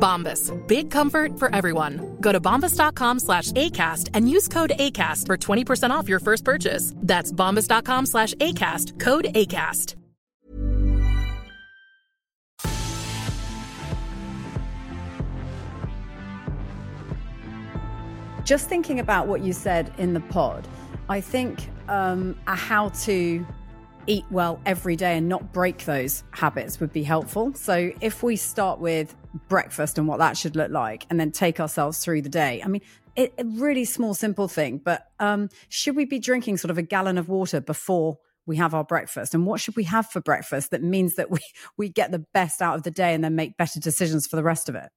Bombas. Big comfort for everyone. Go to bombas.com slash ACAST and use code ACAST for 20% off your first purchase. That's bombas.com slash ACAST. Code ACAST. Just thinking about what you said in the pod, I think um, a how to eat well every day and not break those habits would be helpful. So if we start with breakfast and what that should look like and then take ourselves through the day. I mean, it, a really small, simple thing, but um, should we be drinking sort of a gallon of water before we have our breakfast? And what should we have for breakfast that means that we, we get the best out of the day and then make better decisions for the rest of it?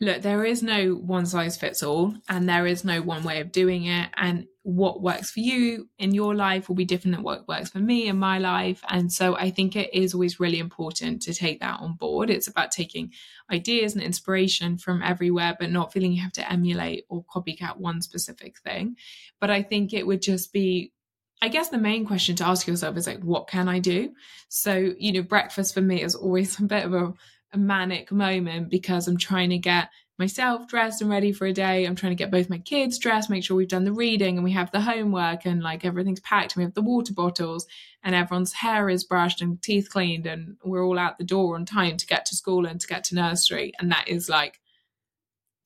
Look, there is no one size fits all, and there is no one way of doing it. And what works for you in your life will be different than what works for me in my life. And so I think it is always really important to take that on board. It's about taking ideas and inspiration from everywhere, but not feeling you have to emulate or copycat one specific thing. But I think it would just be I guess the main question to ask yourself is like, what can I do? So, you know, breakfast for me is always a bit of a a manic moment because I'm trying to get myself dressed and ready for a day. I'm trying to get both my kids dressed, make sure we've done the reading and we have the homework and like everything's packed and we have the water bottles and everyone's hair is brushed and teeth cleaned and we're all out the door on time to get to school and to get to nursery. And that is like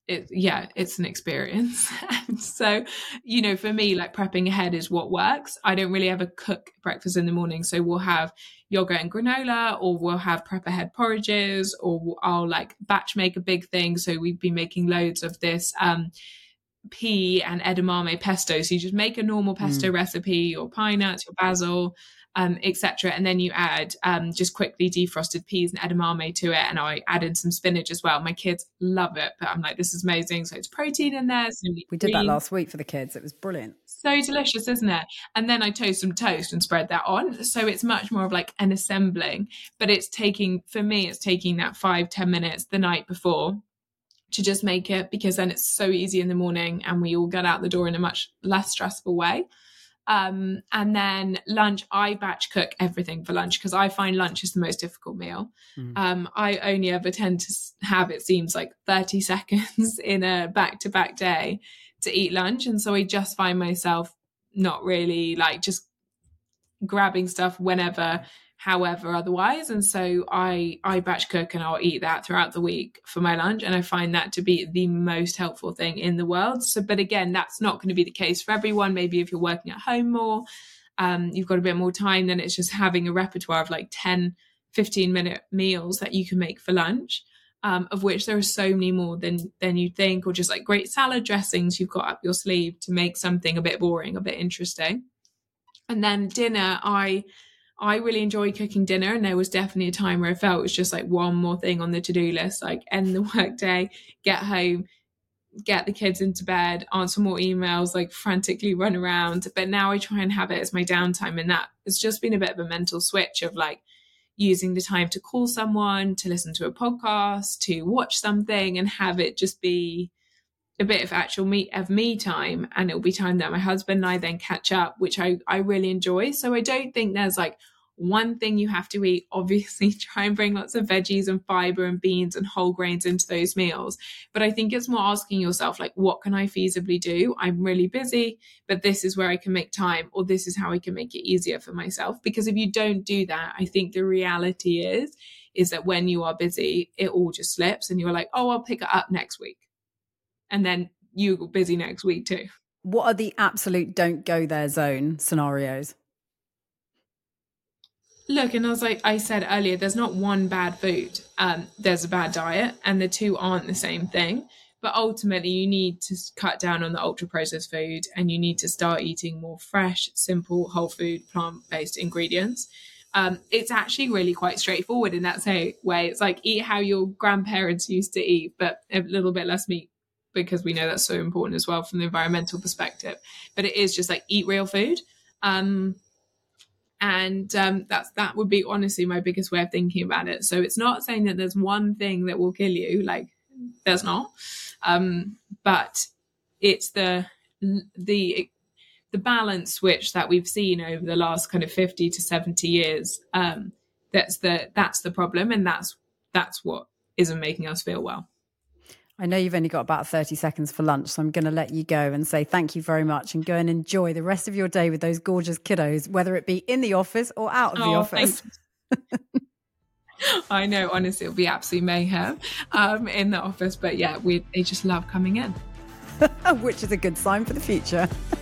it, yeah, it's an experience. so, you know, for me, like prepping ahead is what works. I don't really ever cook breakfast in the morning. So we'll have yogurt and granola, or we'll have prep ahead porridges, or I'll like batch make a big thing. So we've been making loads of this um, pea and edamame pesto. So you just make a normal pesto mm. recipe, your pine nuts, your basil, um, etc. And then you add um, just quickly defrosted peas and edamame to it. And I added some spinach as well. My kids love it, but I'm like, this is amazing. So it's protein in there. So we did that last week for the kids. It was brilliant. So delicious, isn't it? And then I toast some toast and spread that on. So it's much more of like an assembling, but it's taking, for me, it's taking that five ten minutes the night before to just make it because then it's so easy in the morning and we all get out the door in a much less stressful way. Um, and then lunch, I batch cook everything for lunch because I find lunch is the most difficult meal. Mm. Um, I only ever tend to have, it seems like 30 seconds in a back to back day to eat lunch. And so I just find myself not really like just grabbing stuff whenever however otherwise. And so i i batch cook and i'll eat that throughout the week for my lunch. And i find that to be the most helpful thing in the world. So but again that's not going to be the case for everyone. Maybe if you're working at home more um, you've got a bit more time then it's just having a repertoire of like 10 15 minute meals that you can make for lunch um, of which there are so many more than than you think or just like great salad dressings you've got up your sleeve to make something a bit boring a bit interesting. And then dinner i I really enjoy cooking dinner, and there was definitely a time where I felt it was just like one more thing on the to do list, like end the workday, get home, get the kids into bed, answer more emails, like frantically run around. But now I try and have it as my downtime, and that has just been a bit of a mental switch of like using the time to call someone, to listen to a podcast, to watch something, and have it just be a bit of actual me of me time and it'll be time that my husband and I then catch up which I I really enjoy so I don't think there's like one thing you have to eat. Obviously, try and bring lots of veggies and fiber and beans and whole grains into those meals. But I think it's more asking yourself, like, what can I feasibly do? I'm really busy, but this is where I can make time, or this is how I can make it easier for myself. Because if you don't do that, I think the reality is, is that when you are busy, it all just slips and you're like, oh, I'll pick it up next week. And then you're busy next week too. What are the absolute don't go there zone scenarios? Look, and as like I said earlier, there's not one bad food. Um, there's a bad diet, and the two aren't the same thing. But ultimately, you need to cut down on the ultra processed food, and you need to start eating more fresh, simple, whole food, plant based ingredients. Um, it's actually really quite straightforward in that way. It's like eat how your grandparents used to eat, but a little bit less meat because we know that's so important as well from the environmental perspective. But it is just like eat real food. Um, and um, that's that would be honestly my biggest way of thinking about it. So it's not saying that there's one thing that will kill you, like there's not, um, but it's the the the balance switch that we've seen over the last kind of 50 to 70 years um, that's the that's the problem and that's that's what isn't making us feel well I know you've only got about 30 seconds for lunch, so I'm going to let you go and say thank you very much and go and enjoy the rest of your day with those gorgeous kiddos, whether it be in the office or out of oh, the office. I know, honestly, it'll be absolute mayhem um, in the office, but yeah, we, they just love coming in. Which is a good sign for the future.